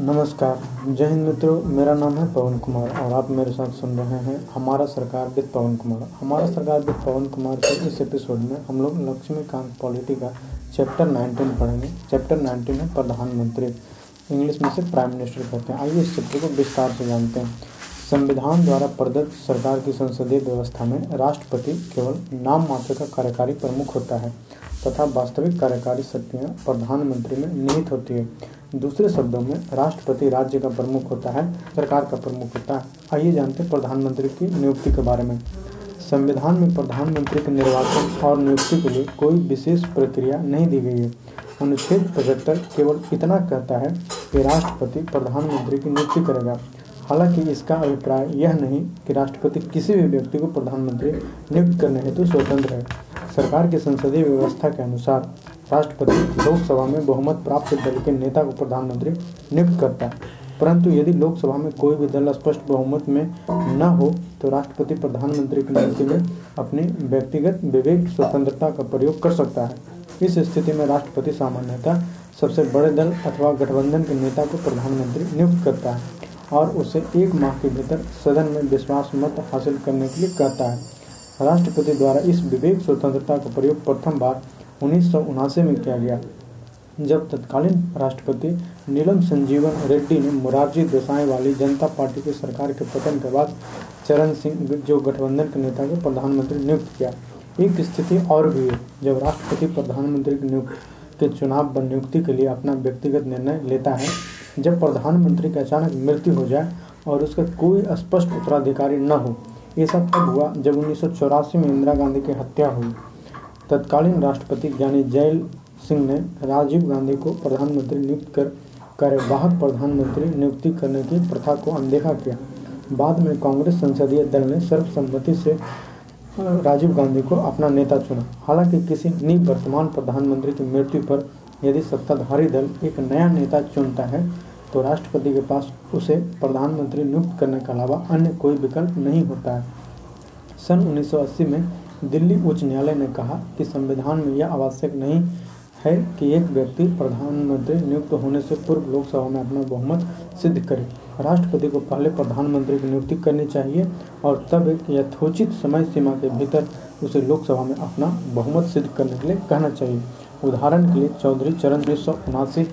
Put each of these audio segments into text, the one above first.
नमस्कार। जय हिंद मित्रों, मेरा नाम है पवन कुमार और आप मेरे साथ सुन रहे हैं हमारा सरकार विद पवन कुमार। हमारा सरकार विद पवन कुमार के इस एपिसोड में हम लोग लक्ष्मीकांत पॉलिटी का चैप्टर 19 पढ़ेंगे। चैप्टर 19 है प्रधानमंत्री। इंग्लिश में से प्राइम मिनिस्टर कहते हैं। आइए इस चैप्टर को विस्तार से जानते हैं। संविधान द्वारा प्रदत्त सरकार की संसदीय व्यवस्था में राष्ट्रपति केवल नाम मात्र का कार्यकारी प्रमुख होता है तथा वास्तविक कार्यकारी शक्तियाँ प्रधानमंत्री में निहित होती है। दूसरे शब्दों में, राष्ट्रपति राज्य का प्रमुख होता है, सरकार का प्रमुख होता है। आइए जानते हैं प्रधानमंत्री की नियुक्ति के बारे में। संविधान में प्रधानमंत्री के निर्वाचन और नियुक्ति के लिए कोई विशेष प्रक्रिया नहीं दी गई है। अनुच्छेद पचहत्तर केवल इतना कहता है कि राष्ट्रपति प्रधानमंत्री की नियुक्ति करेगा। हालाँकि इसका अभिप्राय यह नहीं कि राष्ट्रपति किसी भी व्यक्ति को प्रधानमंत्री नियुक्त करने हेतु स्वतंत्र है। सरकार की संसदीय व्यवस्था के अनुसार राष्ट्रपति लोकसभा में बहुमत प्राप्त दल के नेता को प्रधानमंत्री नियुक्त करता है। परंतु यदि लोकसभा में कोई भी दल स्पष्ट बहुमत में न हो तो राष्ट्रपति प्रधानमंत्री की नियुक्ति में अपनी व्यक्तिगत विवेक, स्वतंत्रता का प्रयोग कर सकता है। इस स्थिति में राष्ट्रपति सामान्यतः सबसे बड़े दल अथवा गठबंधन के नेता को प्रधानमंत्री नियुक्त करता है और उसे एक माह के भीतर सदन में विश्वास मत हासिल करने के लिए कहता है। राष्ट्रपति द्वारा इस विवेक, स्वतंत्रता का प्रयोग प्रथम बार उन्नीस सौ उनासी में किया गया। जब तत्कालीन राष्ट्रपति नीलम संजीवन रेड्डी ने मुरारजी देसाई वाली जनता पार्टी की सरकार के पतन के बाद चरण सिंह जो गठबंधन के नेता को प्रधानमंत्री नियुक्त किया। एक स्थिति और भी है, जब राष्ट्रपति प्रधानमंत्री की नियुक्ति के चुनाव व नियुक्ति के लिए अपना व्यक्तिगत निर्णय लेता है, जब प्रधानमंत्री की अचानक मृत्यु हो जाए और उसका कोई स्पष्ट उत्तराधिकारी न हो ये सब तब हुआ जब उन्नीस सौ चौरासी में इंदिरा गांधी की हत्या हुई। तत्कालीन राष्ट्रपति ज्ञानी जैल सिंह ने राजीव गांधी को प्रधानमंत्री नियुक्त कर कार्यवाहक प्रधानमंत्री नियुक्ति करने की प्रथा को अनदेखा किया। बाद में कांग्रेस संसदीय दल ने सर्वसम्मति से राजीव गांधी को अपना नेता चुना। हालाँकि किसी निवर्तमान प्रधानमंत्री की मृत्यु पर यदि सत्ताधारी दल एक नया नेता चुनता है तो राष्ट्रपति के पास उसे प्रधानमंत्री नियुक्त करने के अलावा अन्य कोई विकल्प नहीं होता है। सन 1980 में दिल्ली उच्च न्यायालय ने कहा कि संविधान में यह आवश्यक नहीं है कि एक व्यक्ति प्रधानमंत्री नियुक्त होने से पूर्व लोकसभा में अपना बहुमत सिद्ध करे। राष्ट्रपति को पहले प्रधानमंत्री की नियुक्ति करनी चाहिए और तब एक यथोचित समय सीमा के भीतर उसे लोकसभा में अपना बहुमत सिद्ध करने के लिए कहना चाहिए। उदाहरण के लिए चौधरी चरण उन्नीस सौ उनासी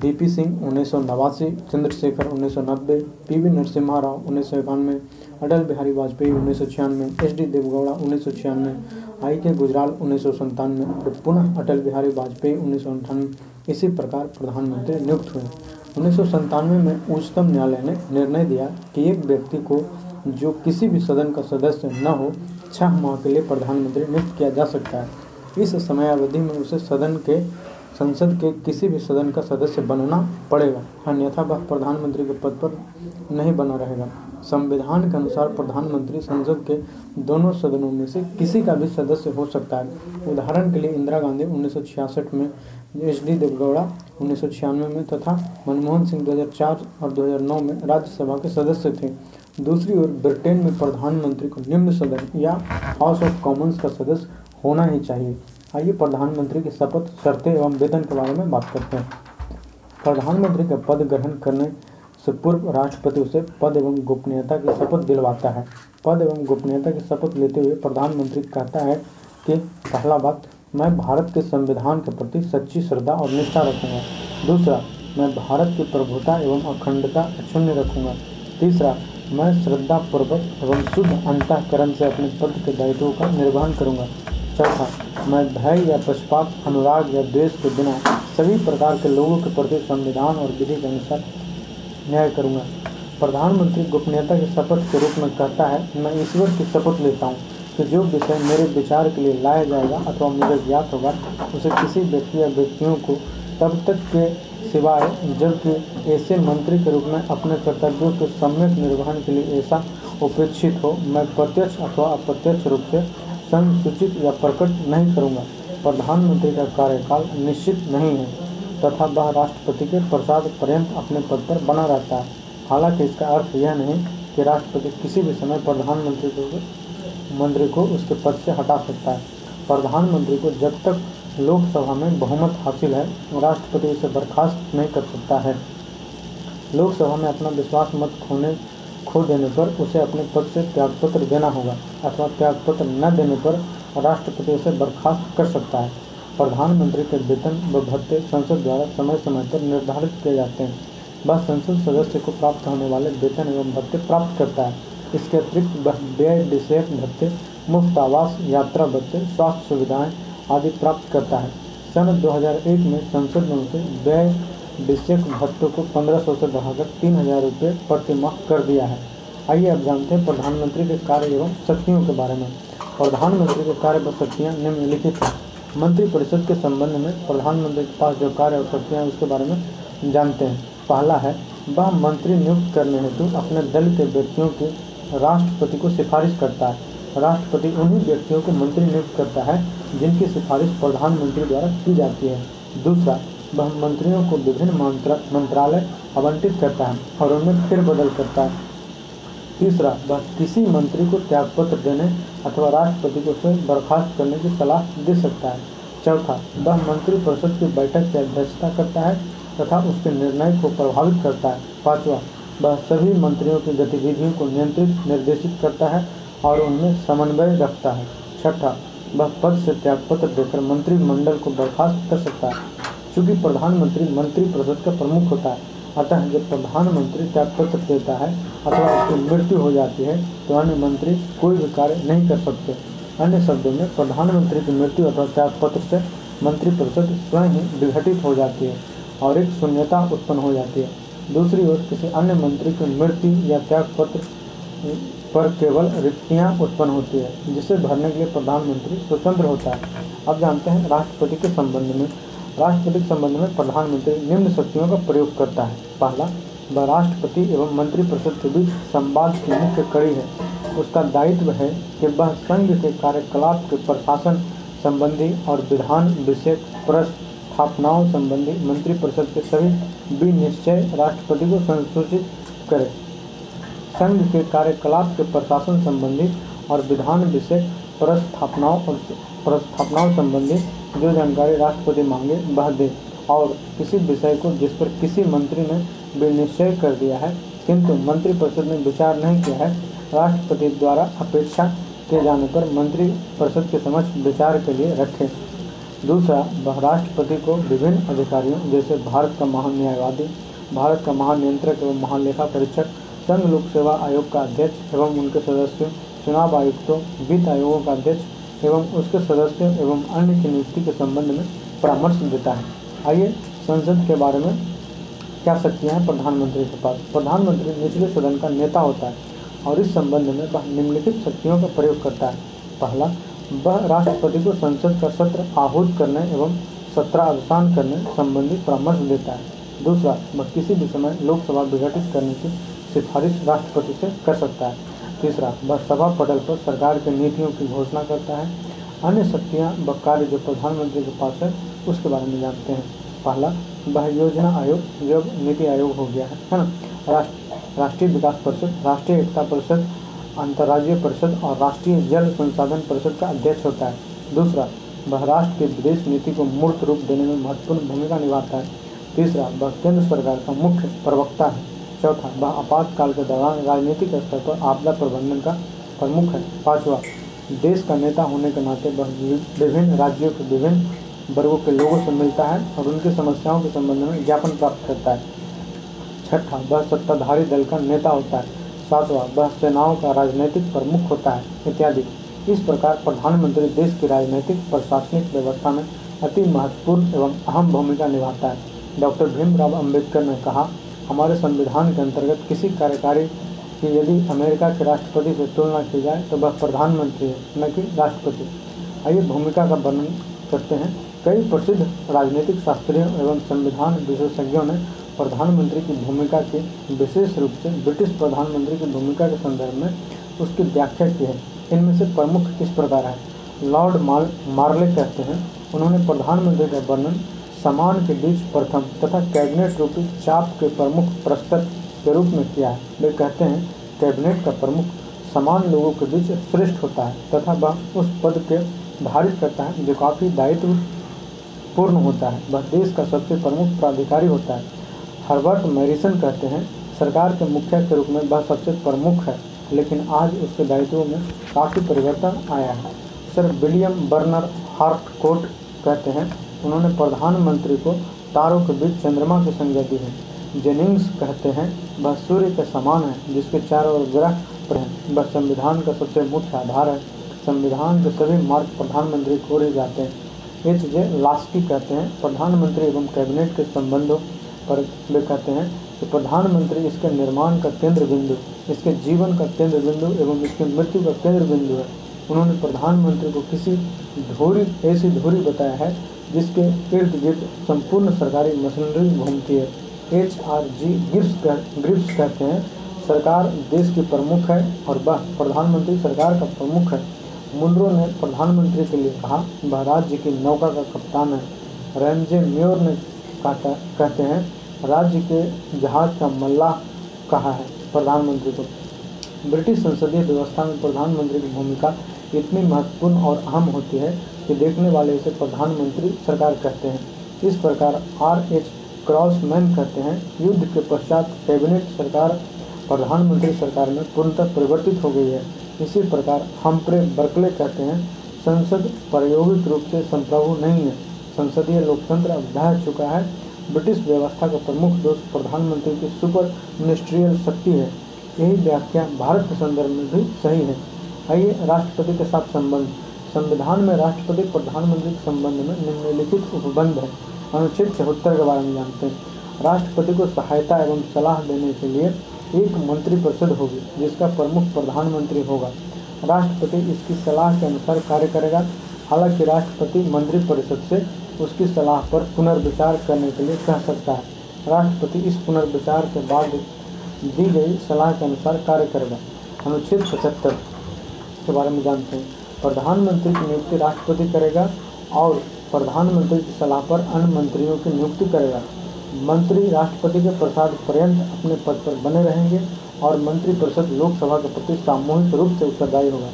डी पी सिंह उन्नीस सौ नवासी, चंद्रशेखर उन्नीस सौ नब्बे, पी वी नरसिम्हा राव उन्नीस सौ इक्यानवे अटल बिहारी वाजपेयी उन्नीस सौ छियानवे, एच डी देवगौड़ा उन्नीस सौ छियानवे, आई के गुजराल उन्नीस सौ संतानवे और पुनः अटल बिहारी वाजपेयी उन्नीस सौ अंठानवे, इसी प्रकार प्रधानमंत्री नियुक्त हुए। उन्नीस सौ संतानवे में उच्चतम न्यायालय ने निर्णय दिया कि एक व्यक्ति को जो किसी भी सदन का सदस्य न हो, छह माह के लिए प्रधानमंत्री नियुक्त किया जा सकता है। इस समयावधि में उसे सदन के, संसद के किसी भी सदन का सदस्य बनना पड़ेगा, अन्यथा वह प्रधानमंत्री के पद पर नहीं बना रहेगा। संविधान के अनुसार प्रधानमंत्री संसद के दोनों सदनों में से किसी का भी सदस्य हो सकता है। उदाहरण के लिए इंदिरा गांधी उन्नीस सौ छियासठ में, एच डी देवगौड़ा उन्नीस सौ छियानवे में तथा मनमोहन सिंह 2004 और 2009 में राज्यसभा के सदस्य थे। दूसरी ओर ब्रिटेन में प्रधानमंत्री को निम्न सदन या हाउस ऑफ़ कॉमन्स का सदस्य होना ही चाहिए। आइए प्रधानमंत्री की शपथ, शर्तें एवं वेतन के बारे में बात करते हैं। प्रधानमंत्री का पद ग्रहण करने से पूर्व राष्ट्रपति उसे पद एवं गोपनीयता की शपथ दिलवाता है। पद एवं गोपनीयता की शपथ लेते हुए प्रधानमंत्री कहता है कि, पहला बात, मैं भारत के संविधान के प्रति सच्ची श्रद्धा और निष्ठा रखूँगा। दूसरा, मैं भारत की प्रभुता एवं अखंडता अक्षुण्य रखूँगा। तीसरा, मैं श्रद्धापूर्वक एवं शुद्ध अंतकरण से अपने पद के दायित्वों का निर्वहन करूँगा। चौथा, मैं भय या पक्षपात, अनुराग या द्वेष के बिना सभी प्रकार के लोगों के प्रति संविधान और विधि के अनुसार न्याय करूँगा। प्रधानमंत्री गोपनीयता की शपथ के रूप में कहता है, मैं ईश्वर की शपथ लेता हूँ। कि जो विषय मेरे विचार के लिए लाया जाएगा अथवा मुझे ज्ञात होगा, उसे किसी व्यक्ति या व्यक्तियों को तब तक के सिवाय जबकि ऐसे मंत्री के रूप में अपने कर्तव्यों के सम्यक निर्वहन के लिए ऐसा उपेक्षित हो, मैं प्रत्यक्ष अथवा अप्रत्यक्ष रूप से संसूचित या प्रकट नहीं करूँगा। प्रधानमंत्री का कार्यकाल निश्चित नहीं है। तथा वह राष्ट्रपति के प्रसाद पर्यंत अपने पद पर बना रहता है। हालाँकि इसका अर्थ यह नहीं कि राष्ट्रपति किसी भी समय प्रधानमंत्री को, मंत्री को उसके पद से हटा सकता है। प्रधानमंत्री को जब तक लोकसभा में बहुमत हासिल है, राष्ट्रपति उसे बर्खास्त नहीं कर सकता है। लोकसभा में अपना विश्वास मत खोने, खो देने पर उसे अपने पद से त्यागपत्र देना होगा, अथवा त्यागपत्र न देने पर राष्ट्रपति उसे बर्खास्त कर सकता है। प्रधानमंत्री के वेतन व भत्ते संसद द्वारा समय समय पर निर्धारित किए जाते हैं। वह संसद सदस्य को प्राप्त होने वाले वेतन एवं भत्ते प्राप्त करता है। इसके अतिरिक्त वह व्यय विषयक भत्ते, मुफ़्त आवास, यात्रा भत्ते, स्वास्थ्य सुविधाएँ आदि प्राप्त करता है। सन 2001 में संसद ने उसे व्यय विषयक भत्तों को 1500 से बढ़ाकर तीन हज़ार रुपये प्रतिमाह कर दिया है। आइए अब जानते हैं प्रधानमंत्री के कार्य एवं शक्तियों के बारे में। प्रधानमंत्री के कार्य व शक्तियाँ निम्नलिखित हैं। मंत्रिपरिषद के संबंध में प्रधानमंत्री के पास जो कार्य और शक्तियाँ हैं, उसके बारे में जानते हैं। पहला है, वह मंत्री नियुक्त करने हेतु अपने दल के व्यक्तियों की राष्ट्रपति को सिफारिश करता है। राष्ट्रपति उन्हीं व्यक्तियों को मंत्री नियुक्त करता है, जिनकी सिफारिश प्रधानमंत्री द्वारा की जाती है। दूसरा, वह मंत्रियों को विभिन्न मंत्रालय आवंटित करता है और उनमें फेरबदल करता है। तीसरा किसी मंत्री को त्यागपत्र देने अथवा राष्ट्रपति को उसे बर्खास्त करने की सलाह दे सकता है। चौथा वह मंत्रिपरिषद की बैठक की अध्यक्षता करता है तथा उसके निर्णय को प्रभावित करता है। पांचवा वह सभी मंत्रियों की गतिविधियों को नियंत्रित, निर्देशित करता है और उनमें समन्वय रखता है। छठा वह पद से त्यागपत्र देकर मंत्रिमंडल को बर्खास्त कर सकता है। चूँकि प्रधानमंत्री मंत्रिपरिषद का प्रमुख होता है अतः जब प्रधानमंत्री त्यागपत्र देता है अथवा उसकी मृत्यु हो जाती है तो अन्य मंत्री कोई भी कार्य नहीं कर सकते। अन्य शब्दों में, प्रधानमंत्री की मृत्यु अथवा त्यागपत्र से मंत्रिपरिषद स्वयं ही विघटित हो जाती है और एक शून्यता उत्पन्न हो जाती है। दूसरी ओर, किसी अन्य मंत्री की मृत्यु या त्यागपत्र पर केवल रिक्तियाँ उत्पन्न होती है, जिसे भरने के लिए प्रधानमंत्री स्वतंत्र होता है। अब जानते हैं, राष्ट्रपति के संबंध में, राष्ट्रपति के संबंध में प्रधानमंत्री निम्न शक्तियों का प्रयोग करता है। पहला वह राष्ट्रपति एवं मंत्रिपरिषद के बीच संवाद की मुख्य कड़ी है। उसका दायित्व है कि वह संघ के कार्यकलाप के प्रशासन संबंधी और विधान विषय प्रस्थापनाओं संबंधी मंत्रिपरिषद के सभी विनिश्चय राष्ट्रपति को संसूचित करे। संघ के कार्यकलाप के प्रशासन संबंधी और विधान विषय प्रस्थापनाओं और प्रस्थापनाओं संबंधी जो जानकारी राष्ट्रपति मांगे, वह दे। और किसी विषय को जिस पर किसी मंत्री ने विनिश्चय कर दिया है, किंतु मंत्रिपरिषद ने विचार नहीं किया है, राष्ट्रपति द्वारा अपेक्षा किए जाने पर मंत्रिपरिषद के समक्ष विचार के लिए रखें। दूसरा राष्ट्रपति को विभिन्न अधिकारियों जैसे भारत का महान्यायवादी, भारत का महानियंत्रक एवं महालेखा परीक्षक, संघ लोक सेवा आयोग का अध्यक्ष एवं उनके सदस्यों, चुनाव आयुक्तों, वित्त आयोगों का अध्यक्ष एवं उसके सदस्यों एवं अन्य की नियुक्ति के संबंध में परामर्श देता है। आइए संसद के बारे में क्या शक्तियाँ हैं प्रधानमंत्री के पास? प्रधानमंत्री निचले सदन का नेता होता है और इस संबंध में वह निम्नलिखित शक्तियों का प्रयोग करता है। पहला, वह राष्ट्रपति को संसद का सत्र आहूत करने एवं सत्रावसान करने संबंधी परामर्श देता है। दूसरा, वह किसी भी समय लोकसभा विघटित करने की सिफारिश राष्ट्रपति से कर सकता है। तीसरा, वह सभा पटल पर सरकार की नीतियों की घोषणा करता है। अन्य शक्तियाँ व कार्य जो प्रधानमंत्री के पास है उसके बारे में जानते हैं। पहला, वह योजना आयोग, जब नीति आयोग हो गया है है ना? राष्ट्र, राष्ट्रीय विकास परिषद, राष्ट्रीय एकता परिषद, अंतर्राज्यीय परिषद और राष्ट्रीय जल संसाधन परिषद का अध्यक्ष होता है। दूसरा, वह राष्ट्र की विदेश नीति को मूर्त रूप देने में महत्वपूर्ण भूमिका निभाता है। तीसरा, वह केंद्र सरकार का मुख्य प्रवक्ता है। चौथा, वह आपातकाल के दौरान राजनीतिक स्तर पर आपदा प्रबंधन का प्रमुख है। पांचवा, देश का नेता होने के नाते वह विभिन्न राज्यों के विभिन्न वर्गों के लोगों से मिलता है और उनकी समस्याओं के संबंध में ज्ञापन प्राप्त करता है। छठा, वह सत्ताधारी दल का नेता होता है। सातवां, वह सेनाओं का राजनीतिक प्रमुख होता है, इत्यादि। इस प्रकार प्रधानमंत्री देश की राजनीतिक, प्रशासनिक व्यवस्था में अति महत्वपूर्ण एवं अहम भूमिका निभाता है। डॉक्टर भीमराव अंबेडकर ने कहा, हमारे संविधान के अंतर्गत किसी कार्यकारी की यदि अमेरिका के राष्ट्रपति से तुलना की जाए तो वह प्रधानमंत्री है, न कि राष्ट्रपति। आइए, भूमिका का वर्णन करते हैं। कई प्रसिद्ध राजनीतिक शास्त्रियों एवं संविधान विशेषज्ञों ने प्रधानमंत्री की भूमिका की विशेष रूप से ब्रिटिश प्रधानमंत्री की भूमिका के संदर्भ में उसकी व्याख्या की है। इनमें से प्रमुख किस प्रकार है? लॉर्ड माल मार्ले कहते हैं, उन्होंने प्रधानमंत्री का वर्णन, समान के बीच प्रथम तथा कैबिनेट रूपी चाप के प्रमुख प्रस्तर के रूप में किया है। वे कहते हैं, कैबिनेट का प्रमुख समान लोगों के बीच श्रेष्ठ होता है तथा वह उस पद के धारित करता है, जो काफ़ी दायित्व पूर्ण होता है, वह देश का सबसे प्रमुख प्राधिकारी होता है। हर्बर्ट मैरिसन कहते हैं, सरकार के मुखिया के रूप में वह सबसे प्रमुख है, लेकिन आज उसके दायित्वों में काफ़ी परिवर्तन आया है। सर विलियम बर्नर हार्टकोट कहते हैं, उन्होंने प्रधानमंत्री को तारों के बीच चंद्रमा की संज्ञा दी है। जेनिंग्स कहते हैं, वह सूर्य के समान है, जिसके चारों ओर ग्रह पर हैं। वह संविधान का सबसे मुख्य आधार है। संविधान के सभी मार्ग प्रधानमंत्री को ही जाते हैं। एच जे लास्की कहते हैं। प्रधानमंत्री एवं कैबिनेट के संबंधों पर वे कहते हैं कि प्रधानमंत्री इसके निर्माण का केंद्र बिंदु इसके जीवन का केंद्र बिंदु एवं इसके मृत्यु का केंद्र बिंदु है। उन्होंने प्रधानमंत्री को किसी धोरी, ऐसी धोरी बताया है जिसके इर्द गिर्द संपूर्ण सरकारी मशीनरी घूमती है। एच आर जी गिप्स कह, ग्रिप्स कहते हैं, सरकार देश की प्रमुख है और वह प्रधानमंत्री सरकार का प्रमुख है। मुनरो ने प्रधानमंत्री के लिए कहा वह राज्य की नौका का कप्तान है। रंजे म्योर ने कहते हैं, राज्य के जहाज़ का मल्लाह कहा है? प्रधानमंत्री को। ब्रिटिश संसदीय व्यवस्था में प्रधानमंत्री की भूमिका इतनी महत्वपूर्ण और अहम होती है कि देखने वाले इसे प्रधानमंत्री सरकार कहते हैं। इस प्रकार आर एच क्रॉसमैन कहते हैं, युद्ध के पश्चात कैबिनेट सरकार प्रधानमंत्री सरकार में पूर्णतः परिवर्तित हो गई है। इसी प्रकार हम हम्प्रे बर्कले कहते हैं, संसद प्रायोगिक रूप से संप्रभु नहीं है। संसदीय लोकतंत्र अब ढह चुका है। ब्रिटिश व्यवस्था का प्रमुख दोष प्रधानमंत्री की सुपर मिनिस्ट्रियल शक्ति है। यही व्याख्या भारत के संदर्भ में भी सही है। आइए राष्ट्रपति के साथ संबंध। संविधान में राष्ट्रपति प्रधानमंत्री के संबंध में निम्नलिखित उपबंध है। अनुच्छेद चौहत्तर के बारे में जानते हैं। राष्ट्रपति को सहायता एवं सलाह देने के लिए एक मंत्रिपरिषद होगी, जिसका प्रमुख प्रधानमंत्री होगा। राष्ट्रपति इसकी सलाह के अनुसार कार्य करेगा। हालाँकि राष्ट्रपति मंत्रिपरिषद से उसकी सलाह पर पुनर्विचार करने के लिए कह सकता है। राष्ट्रपति इस पुनर्विचार के बाद दी गई सलाह के अनुसार कार्य करेगा। अनुच्छेद पचहत्तर के बारे में जानते हैं। प्रधानमंत्री की नियुक्ति राष्ट्रपति करेगा और प्रधानमंत्री की सलाह पर अन्य मंत्रियों की नियुक्ति करेगा। मंत्री राष्ट्रपति के प्रसाद पर्यंत अपने पद पर बने रहेंगे और मंत्रिपरिषद लोकसभा के प्रति सामूहिक रूप से उत्तरदायी होगा।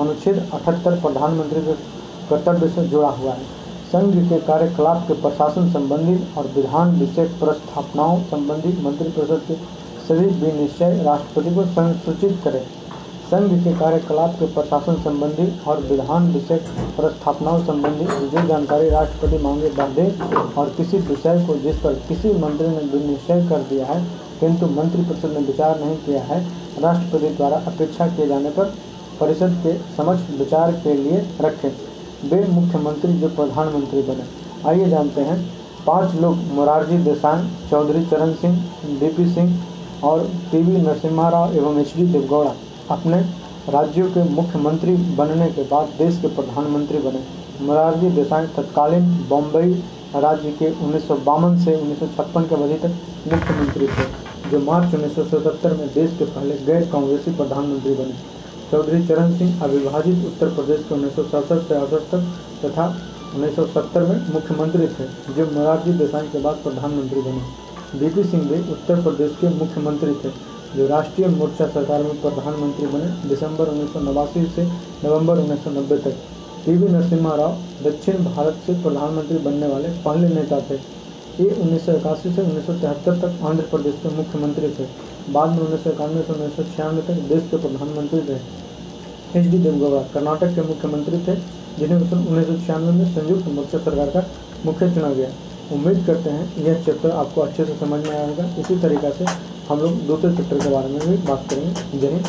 अनुच्छेद अठहत्तर प्रधानमंत्री के कर्तव्य से जुड़ा हुआ है। संघ के कार्यकलाप के प्रशासन संबंधी और विधान विषय प्रस्थापनाओं संबंधी मंत्रिपरिषद के सभी विनिश्चय राष्ट्रपति को संसूचित करें। संघ के कार्यकलाप के प्रशासन संबंधी और विधान विषय प्रस्थापनाओं संबंधी जो जानकारी राष्ट्रपति मांगे दे और किसी विषय को जिस पर किसी मंत्री ने विनिश्चय कर दिया है, किंतु मंत्रिपरिषद ने विचार नहीं किया है, राष्ट्रपति द्वारा अपेक्षा किए जाने पर परिषद के समक्ष विचार के लिए रखें। वे मुख्यमंत्री जो प्रधानमंत्री बने। आइए जानते हैं, पाँच लोग मोरारजी देसाई, चौधरी चरण सिंह डीपी सिंह और पीवी नरसिम्हा राव एवं एच डी देवगौड़ा। अपने राज्यों के मुख्यमंत्री बनने के बाद देश के प्रधानमंत्री बने। मोरारजी देसाई तत्कालीन बम्बई राज्य के उन्नीस सौ बावन से उन्नीस के अवधि तक मुख्यमंत्री थे, जो मार्च उन्नीस सौ सतहत्तर में देश के पहले गैर कांग्रेसी प्रधानमंत्री बने। चौधरी चरण सिंह अविभाजित उत्तर प्रदेश के उन्नीस सौ सड़सठ से अड़सठ तक तथा 1970 में मुख्यमंत्री थे, जो मोरारजी देसाई के बाद प्रधानमंत्री बने। बीपी सिंह भी उत्तर प्रदेश के मुख्यमंत्री थे जो राष्ट्रीय मोर्चा सरकार में प्रधानमंत्री बने दिसंबर उन्नीस सौ नवासी से नवंबर 1990 तक। पीवी नरसिम्हा राव दक्षिण भारत से प्रधानमंत्री बनने वाले पहले नेता थे। ये उन्नीस सौ इक्यासी से उन्नीस सौ तिहत्तर तक आंध्र प्रदेश के मुख्यमंत्री थे। बाद में उन्नीस सौ इक्यानवे से उन्नीस सौ छियानवे तक देश के प्रधानमंत्री रहे। एच डी देवगौड़ा कर्नाटक के मुख्यमंत्री थे, जिन्हें उन्नीस सौ छियानवे में संयुक्त मोर्चा सरकार का मुख्य चुना गया। उम्मीद करते हैं यह चैप्टर आपको अच्छे से समझ में आएगा। इसी तरीक़ा से हम लोग दूसरे चैप्टर के बारे में भी बात करेंगे जय हिंद